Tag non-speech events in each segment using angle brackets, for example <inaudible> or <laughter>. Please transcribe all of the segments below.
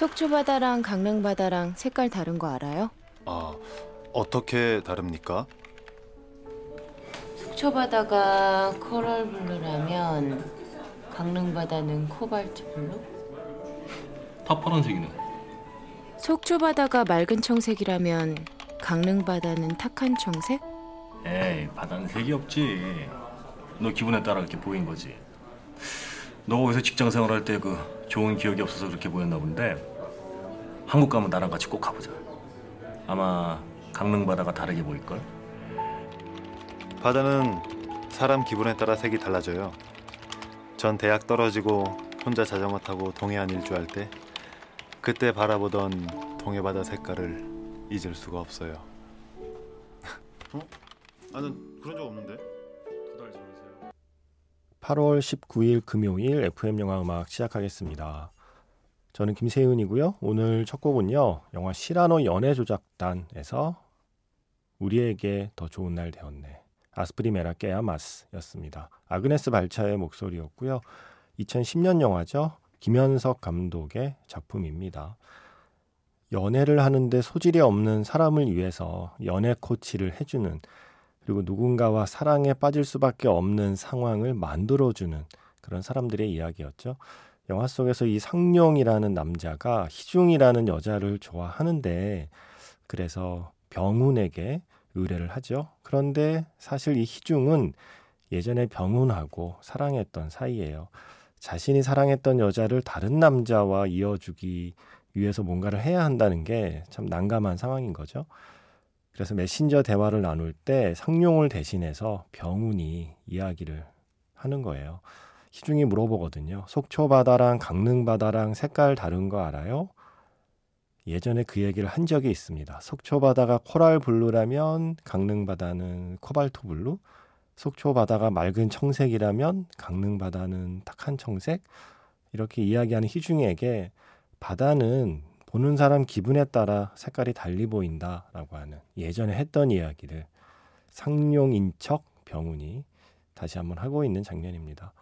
속초 바다랑 강릉 바다랑 색깔 다른 거 알아요? 아, 어떻게 다릅니까? 속초 바다가 coral blue라면 강릉 바다는 코발트 블루? 다 파란색이네. 속초 바다가 맑은 청색이라면 강릉 바다는 탁한 청색? 에이, 바다는 색이 없지. 너 기분에 따라 그렇게 보인 거지. 너 거기서 직장 생활할 때 그 좋은 기억이 없어서 그렇게 보였나 본데 한국 가면 나랑 같이 꼭 가보자. 아마 강릉 바다가 다르게 보일 걸. 바다는 사람 기분에 따라 색이 달라져요. 전 대학 떨어지고 혼자 자전거 타고 동해안 일주할 때 그때 바라보던 동해 바다 색깔을 잊을 수가 없어요. <laughs> 어? 나는 그런 적 없는데. 두달 전이세요. 8월 19일 금요일 FM 영화 음악 시작하겠습니다. 저는 김세윤이고요. 오늘 첫 곡은요. 영화 시라노 연애 조작단에서 우리에게 더 좋은 날 되었네. 아스프리메라 깨아마스였습니다. 아그네스 발차의 목소리였고요. 2010년 영화죠. 김현석 감독의 작품입니다. 연애를 하는데 소질이 없는 사람을 위해서 연애 코치를 해주는 그리고 누군가와 사랑에 빠질 수밖에 없는 상황을 만들어주는 그런 사람들의 이야기였죠. 영화 속에서 이 상룡이라는 남자가 희중이라는 여자를 좋아하는데 그래서 병훈에게 의뢰를 하죠. 그런데 사실 이 희중은 예전에 병훈하고 사랑했던 사이예요. 자신이 사랑했던 여자를 다른 남자와 이어주기 위해서 뭔가를 해야 한다는 게 참 난감한 상황인 거죠. 그래서 메신저 대화를 나눌 때 상룡을 대신해서 병훈이 이야기를 하는 거예요. 희중이 물어보거든요. 속초 바다랑 강릉 바다랑 색깔 다른 거 알아요? 예전에 그 얘기를 한 적이 있습니다. 속초 바다가 coral blue라면 강릉 바다는 코발트 블루, 속초 바다가 맑은 청색이라면 강릉 바다는 탁한 청색. 이렇게 이야기하는 희중에게 바다는 보는 사람 기분에 따라 색깔이 달리 보인다라고 하는 예전에 했던 이야기를 상용인 척 병훈이 다시 한번 하고 있는 장면입니다.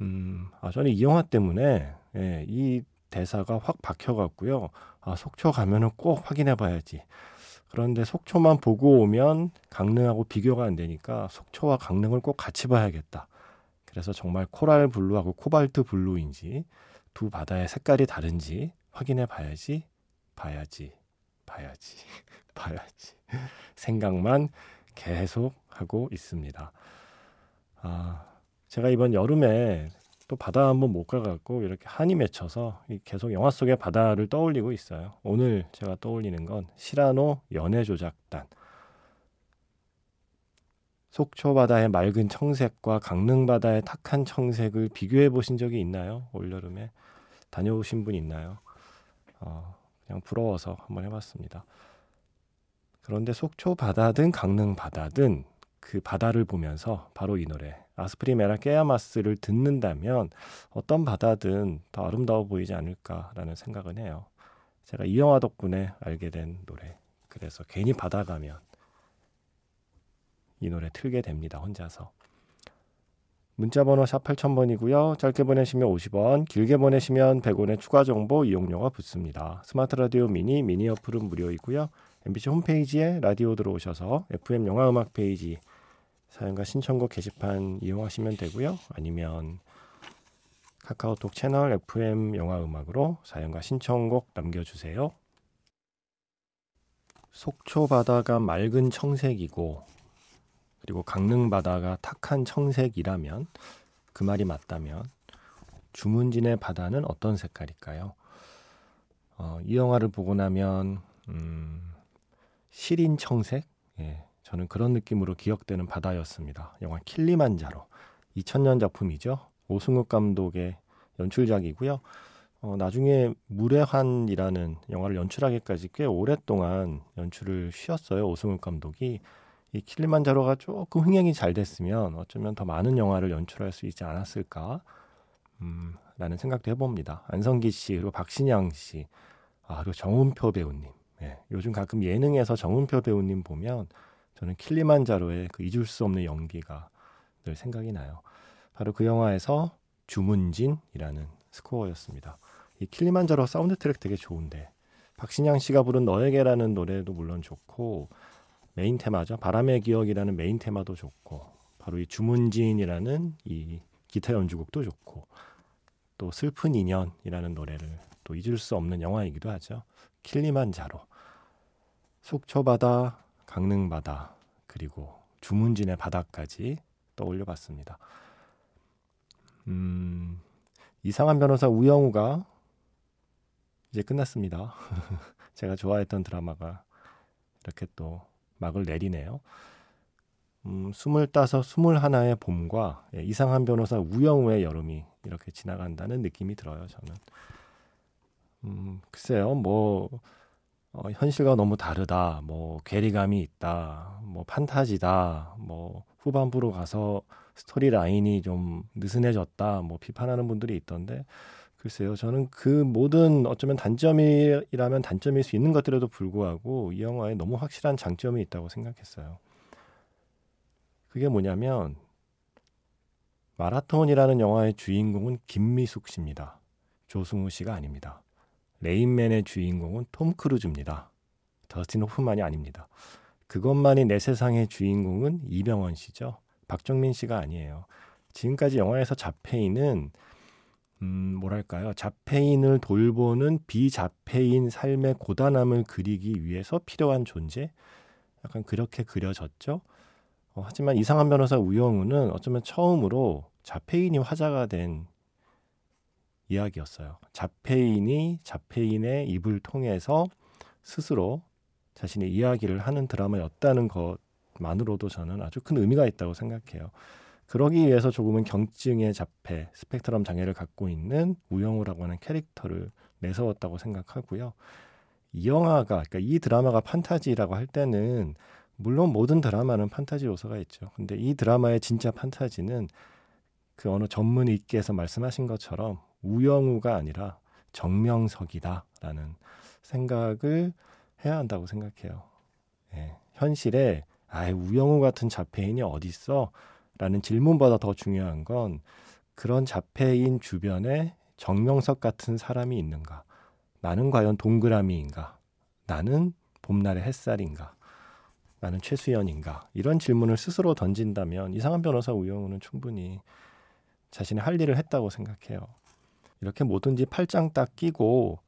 음, 아, 저는 이 영화 때문에 예, 이 대사가 확 박혀갔고요. 아, 속초 가면은 꼭 확인해봐야지. 그런데 속초만 보고 오면 강릉하고 비교가 안 되니까 속초와 강릉을 꼭 같이 봐야겠다. 그래서 정말 coral blue하고 코발트 블루인지 두 바다의 색깔이 다른지 확인해 봐야지, 봐야지, 봐야지, <laughs> 봐야지. 생각만 계속 하고 있습니다. 아, 제가 이번 여름에 또 바다 한번 못 가갖고 이렇게 한이 맺혀서 계속 영화 속의 바다를 떠올리고 있어요. 오늘 제가 떠올리는 건 시라노 연애 조작단. 속초 바다의 맑은 청색과 강릉 바다의 탁한 청색을 비교해 보신 적이 있나요? 올여름에 다녀오신 분 있나요? 어, 그냥 부러워서 한번 해봤습니다. 그런데 속초 바다든 강릉 바다든 그 바다를 보면서 바로 이 노래 아스프리메라 깨아마스를 듣는다면 어떤 바다든 더 아름다워 보이지 않을까라는 생각은 해요. 제가 이 영화 덕분에 알게 된 노래. 그래서 괜히 바다 가면 이 노래 틀게 됩니다. 혼자서. 문자 번호 샵 8000번이고요. 짧게 보내시면 50원, 길게 보내시면 100원의 추가 정보 이용료가 붙습니다. 스마트 라디오 미니, 미니 어플은 무료이고요. MBC 홈페이지에 라디오 들어오셔서 FM 영화 음악 페이지 사연과 신청곡 게시판 이용하시면 되고요. 아니면 카카오톡 채널 FM 영화 음악으로 사연과 신청곡 남겨주세요. 속초 바다가 맑은 청색이고 그리고 강릉 바다가 탁한 청색이라면 그 말이 맞다면 주문진의 바다는 어떤 색깔일까요? 어, 이 영화를 보고 나면 음, 시린 청색, 예, 저는 그런 느낌으로 기억되는 바다였습니다. 영화 킬리만자로 2000년 작품이죠. 오승욱 감독의 연출작이고요. 어, 나중에 물의 환이라는 영화를 연출하기까지 꽤 오랫동안 연출을 쉬었어요. 오승욱 감독이 이 킬리만자로가 조금 흥행이 잘 됐으면 어쩌면 더 많은 영화를 연출할 수 있지 않았을까 음, 라는 생각도 해봅니다. 안성기 씨 그리고 박신양 씨 아, 그리고 정은표 배우님 예, 요즘 가끔 예능에서 정은표 배우님 보면 저는 킬리만자로의 그 잊을 수 없는 연기가 늘 생각이 나요. 바로 그 영화에서 주문진이라는 스코어였습니다. 이 킬리만자로 사운드 트랙 되게 좋은데 박신양 씨가 부른 너에게라는 노래도 물론 좋고 메인 테마죠. 바람의 기억이라는 메인 테마도 좋고 바로 이 주문진이라는 이 기타 연주곡도 좋고 또 슬픈 인연이라는 노래를 또 잊을 수 없는 영화이기도 하죠. 킬리만자로 속초바다, 강릉바다 그리고 주문진의 바다까지 떠올려 봤습니다. 음, 이상한 변호사 우영우가 이제 끝났습니다. <laughs> 제가 좋아했던 드라마가 이렇게 또 막을 내리네요. 음, 스물다섯, 스물하나의 봄과 예, 이상한 변호사 우영우의 여름이 이렇게 지나간다는 느낌이 들어요. 저는 음, 글쎄요, 뭐 어, 현실과 너무 다르다, 뭐 괴리감이 있다, 뭐 판타지다, 뭐 후반부로 가서 스토리 라인이 좀 느슨해졌다, 뭐 비판하는 분들이 있던데 글쎄요, 저는 그 모든 어쩌면 단점이라면 단점일 수 있는 것들에도 불구하고 이 영화에 너무 확실한 장점이 있다고 생각했어요. 그게 뭐냐면 마라톤이라는 영화의 주인공은 김미숙 씨입니다. 조승우 씨가 아닙니다. 레인맨의 주인공은 톰 크루즈입니다. 더스틴 호프만이 아닙니다. 그것만이 내 세상의 주인공은 이병헌 씨죠. 박정민 씨가 아니에요. 지금까지 영화에서 자폐인은 음, 뭐랄까요. 자폐인을 돌보는 비자폐인 삶의 고단함을 그리기 위해서 필요한 존재? 약간 그렇게 그려졌죠. 어, 하지만 이상한 변호사 우영우는 어쩌면 처음으로 자폐인이 화자가 된 이야기였어요. 자폐인이 자폐인의 입을 통해서 스스로 자신의 이야기를 하는 드라마였다는 것만으로도 저는 아주 큰 의미가 있다고 생각해요. 그러기 위해서 조금은 경증의 자폐, 스펙트럼 장애를 갖고 있는 우영우라고 하는 캐릭터를 내세웠다고 생각하고요. 이 영화가, 그러니까 이 드라마가 판타지라고 할 때는 물론 모든 드라마는 판타지 요소가 있죠. 근데 이 드라마의 진짜 판타지는 그 어느 전문 의께서 말씀하신 것처럼 우영우가 아니라 정명석이다라는 생각을 해야 한다고 생각해요. 예, 현실에 아예 우영우 같은 자폐인이 어디 있어? 라는 질문보다 더 중요한 건 그런 자폐인 주변에 정명석 같은 사람이 있는가? 나는 과연 동그라미인가? 나는 봄날의 햇살인가? 나는 최수연인가? 이런 질문을 스스로 던진다면 이상한 변호사 우영우는 충분히 자신의 할 일을 했다고 생각해요. 이렇게 뭐든지 팔짱 딱 끼고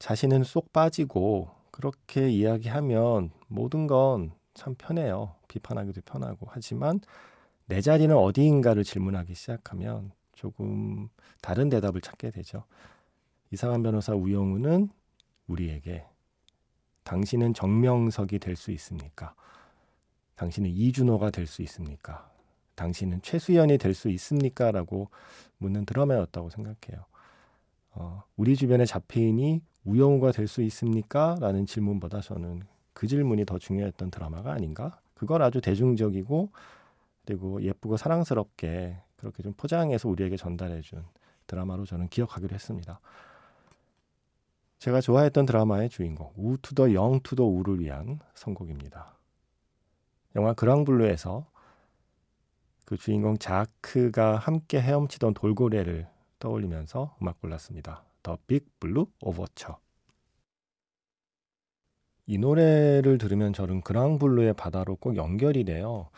자신은 쏙 빠지고 그렇게 이야기하면 모든 건 참 편해요. 비판하기도 편하고. 하지만 내 자리는 어디인가를 질문하기 시작하면 조금 다른 대답을 찾게 되죠. 이상한 변호사 우영우는 우리에게 당신은 정명석이 될 수 있습니까? 당신은 이준호가 될 수 있습니까? 당신은 최수연이 될 수 있습니까? 라고 묻는 드라마였다고 생각해요. 어, 우리 주변의 자폐인이 우영우가 될 수 있습니까? 라는 질문보다 저는 그 질문이 더 중요했던 드라마가 아닌가? 그걸 아주 대중적이고 그리고 예쁘고 사랑스럽게 그렇게 좀 포장해서 우리에게 전달해준 드라마로 저는 기억하기로 했습니다. 제가 좋아했던 드라마의 주인공 우투더 영투더 우를 위한 선곡입니다. 영화 그랑블루에서 그 주인공 자크가 함께 헤엄치던 돌고래를 떠올리면서 음악 골랐습니다. The Big Blue Overture. 이 노래를 들으면 저는 그랑블루의 바다로 꼭 연결이 돼요.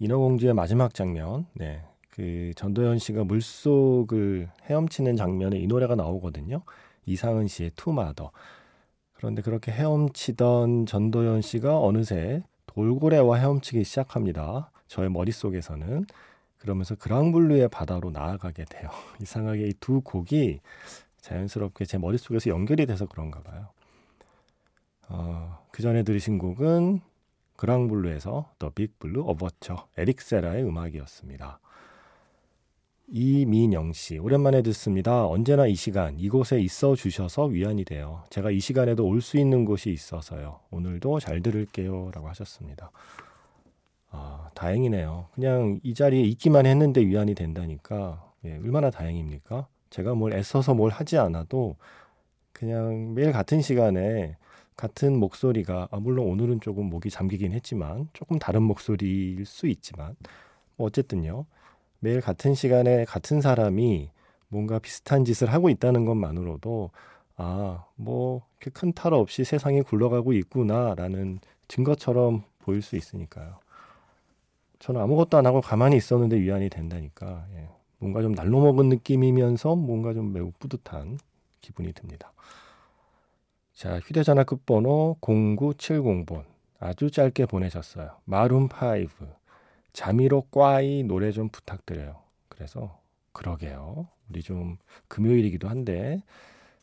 인어공주의 마지막 장면, 네, 그 전도연 씨가 물속을 헤엄치는 장면에 이 노래가 나오거든요. 이상은 씨의 To Mother. 그런데 그렇게 헤엄치던 전도연 씨가 어느새 돌고래와 헤엄치기 시작합니다. 저의 머릿속에서는 그러면서 그랑블루의 바다로 나아가게 돼요. <laughs> 이상하게 이 두 곡이 자연스럽게 제 머릿속에서 연결이 돼서 그런가 봐요. 어, 그 전에 들으신 곡은 그랑블루에서 더 빅블루 어버처 에릭 세라의 음악이었습니다. 이민영 씨, 오랜만에 듣습니다. 언제나 이 시간, 이곳에 있어 주셔서 위안이 돼요. 제가 이 시간에도 올 수 있는 곳이 있어서요. 오늘도 잘 들을게요. 라고 하셨습니다. 아, 다행이네요. 그냥 이 자리에 있기만 했는데 위안이 된다니까, 예, 얼마나 다행입니까? 제가 뭘 애써서 뭘 하지 않아도 그냥 매일 같은 시간에 같은 목소리가, 아, 물론 오늘은 조금 목이 잠기긴 했지만, 조금 다른 목소리일 수 있지만, 뭐 어쨌든요. 매일 같은 시간에 같은 사람이 뭔가 비슷한 짓을 하고 있다는 것만으로도 아, 뭐 큰 탈 없이 세상이 굴러가고 있구나라는 증거처럼 보일 수 있으니까요. 저는 아무것도 안 하고 가만히 있었는데 위안이 된다니까 예. 뭔가 좀 날로 먹은 느낌이면서 뭔가 좀 매우 뿌듯한 기분이 듭니다. 자, 휴대전화 끝번호 0970번 아주 짧게 보내셨어요. 마룬 5 자미로 꽈이 노래 좀 부탁드려요. 그래서 그러게요. 우리 좀 금요일이기도 한데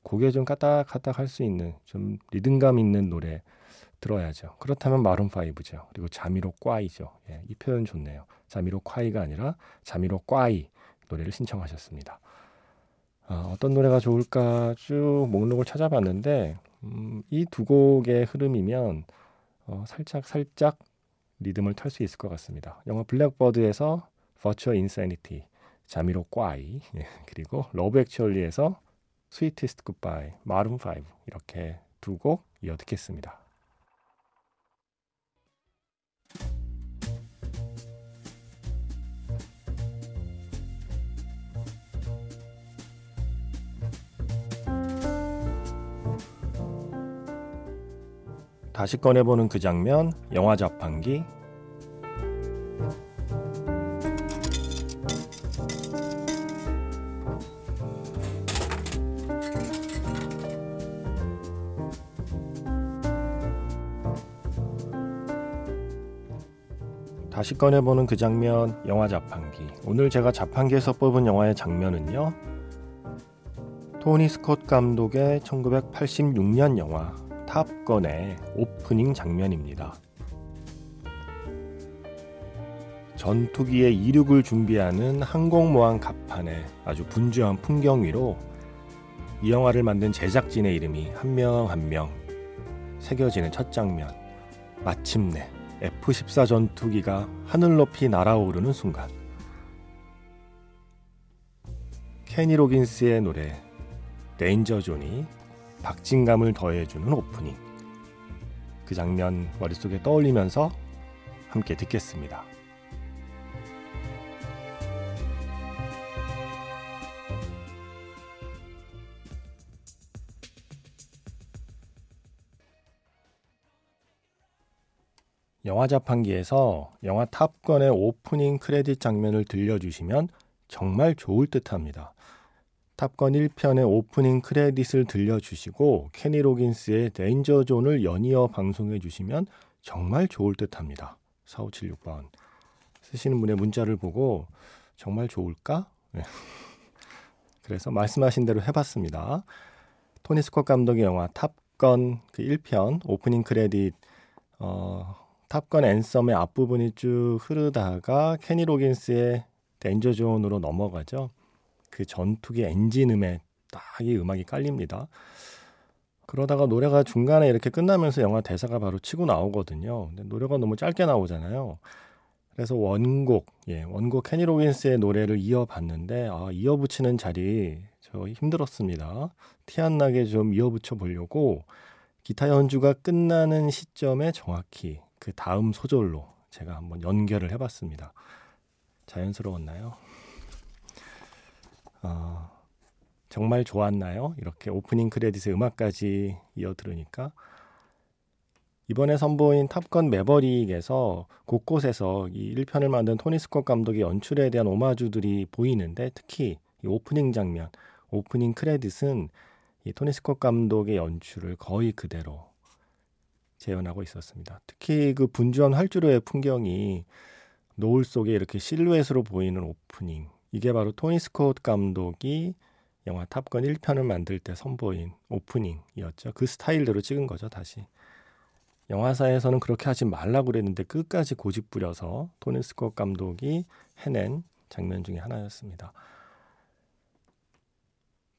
고개 좀 까딱까딱 할 수 있는 좀 리듬감 있는 노래 들어야죠. 그렇다면 마룬 5죠. 그리고 자미로 꽈이죠. 예, 이 표현 좋네요. 자미로 콰이가 아니라 자미로 꽈이 노래를 신청하셨습니다. 아, 어떤 노래가 좋을까 쭉 목록을 찾아봤는데 음, 이두 곡의 흐름이면 어, 살짝 살짝 리듬을 탈 수 있을 것 같습니다. 영화 블랙버드에서 Virtual Insanity, 자미로콰이, 예, 그리고 러브 액츄얼리에서 Sweetest Goodbye, 마룬 5 이렇게 두 곡 이어 듣겠습니다. 다시 꺼내보는 그 장면, 영화 자판기. 다시 꺼내보는 그 장면, 영화 자판기. 오늘 제가 자판기에서 뽑은 영화의 장면은요. 토니 스콧 감독의 1986년 영화 탑건의 오프닝 장면입니다. 전투기의 이륙을 준비하는 항공모함 갑판의 아주 분주한 풍경 위로 이 영화를 만든 제작진의 이름이 한 명 한 명 새겨지는 첫 장면. 마침내 F-14 전투기가 하늘 높이 날아오르는 순간. 케니 로긴스의 노래 Danger Zone이 박진감을 더해주는 오프닝. 그 장면 머릿속에 떠올리면서 함께 듣겠습니다. 영화 자판기에서 영화 탑건의 오프닝 크레딧 장면을 들려주시면 정말 좋을 듯 합니다. 탑건 1편의 오프닝 크레딧을 들려주시고 케니 로긴스의 Danger Zone을 연이어 방송해 주시면 정말 좋을 듯 합니다. 4576번. 쓰시는 분의 문자를 보고 정말 좋을까? 네. <laughs> 그래서 말씀하신 대로 해봤습니다. 토니 스콧 감독의 영화 탑건 그 1편 오프닝 크레딧 어, Top Gun Anthem의 앞부분이 쭉 흐르다가 케니 로긴스의 Danger Zone으로 넘어가죠. 그 전투기 엔진음에 딱 이 음악이 깔립니다. 그러다가 노래가 중간에 이렇게 끝나면서 영화 대사가 바로 치고 나오거든요. 근데 노래가 너무 짧게 나오잖아요. 그래서 원곡, 예, 원곡 케니 로긴스의 노래를 이어봤는데 아, 이어붙이는 자리 저 힘들었습니다. 티 안 나게 좀 이어붙여 보려고 기타 연주가 끝나는 시점에 정확히 그 다음 소절로 제가 한번 연결을 해봤습니다. 자연스러웠나요? 어, 정말 좋았나요? 이렇게 오프닝 크레딧의 음악까지 이어 들으니까 이번에 선보인 탑건 매버릭에서 곳곳에서 이 1편을 만든 토니 스콧 감독의 연출에 대한 오마주들이 보이는데 특히 이 오프닝 장면, 오프닝 크레딧은 이 토니 스콧 감독의 연출을 거의 그대로 재현하고 있었습니다. 특히 그 분주한 활주로의 풍경이 노을 속에 이렇게 실루엣으로 보이는 오프닝. 이게 바로 토니 스콧 감독이 영화 탑건 1편을 만들 때 선보인 오프닝이었죠. 그 스타일대로 찍은 거죠, 다시. 영화사에서는 그렇게 하지 말라고 그랬는데 끝까지 고집 부려서 토니 스콧 감독이 해낸 장면 중에 하나였습니다.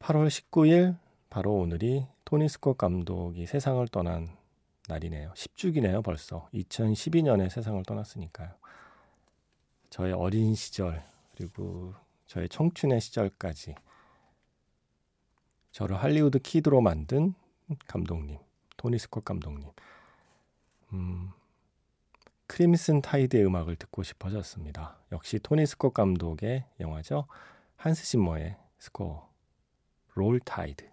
8월 19일 바로 오늘이 토니 스콧 감독이 세상을 떠난 날이네요. 10주기네요, 벌써. 2012년에 세상을 떠났으니까요. 저의 어린 시절, 그리고 저의 청춘의 시절까지 저를 할리우드 키드로 만든 감독님, 토니 스콧 감독님. 음, 크림슨 타이드의 음악을 듣고 싶어졌습니다. 역시 토니 스콧 감독의 영화죠. 한스 짐머의 스코어 Roll Tide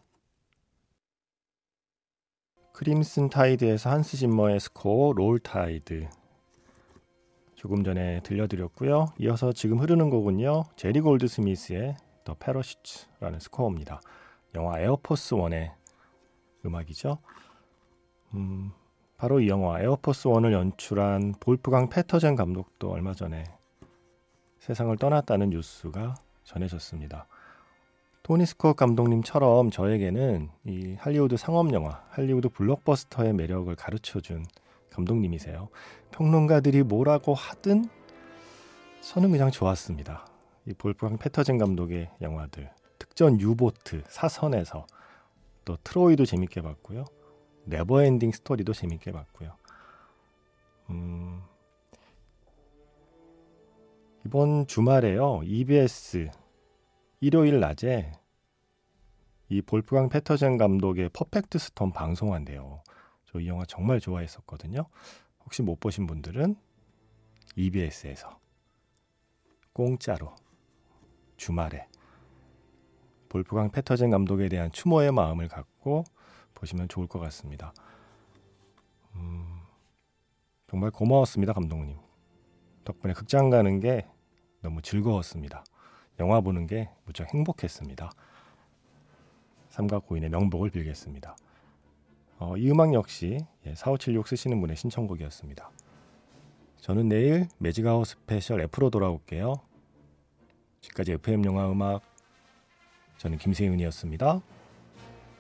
크림슨 타이드에서 한스 짐머의 스코어 Roll Tide 조금 전에 들려드렸고요. 이어서 지금 흐르는 곡은요. 제리 골드스미스의 The Parachute라는 스코어입니다. 영화 에어포스 원의 음악이죠. 음, 바로 이 영화 에어포스 원을 연출한 볼프강 페터젠 감독도 얼마 전에 세상을 떠났다는 뉴스가 전해졌습니다. 토니 스콧 감독님처럼 저에게는 이 할리우드 상업 영화, 할리우드 블록버스터의 매력을 가르쳐 준 감독님이세요. 평론가들이 뭐라고 하든 저는 그냥 좋았습니다. 이 볼프강 페터젠 감독의 영화들, 특전 유보트, 사선에서 또 트로이도 재밌게 봤고요. 네버엔딩 스토리도 재밌게 봤고요. 음, 이번 주말에요. EBS 일요일 낮에 이 볼프강 페터젠 감독의 퍼펙트 스톰 방송한대요. 저 이 영화 정말 좋아했었거든요. 혹시 못 보신 분들은 EBS에서 공짜로 주말에 볼프강 패터젠 감독에 대한 추모의 마음을 갖고 보시면 좋을 것 같습니다. 음, 정말 고마웠습니다, 감독님. 덕분에 극장 가는 게 너무 즐거웠습니다. 영화 보는 게 무척 행복했습니다. 삼각 고인의 명복을 빌겠습니다. 어, 이 음악 역시 4576 쓰시는 분의 신청곡이었습니다. 저는 내일 매직아웃 스페셜 F로 돌아올게요. 지금까지 FM 영화 음악 저는 김세윤이었습니다.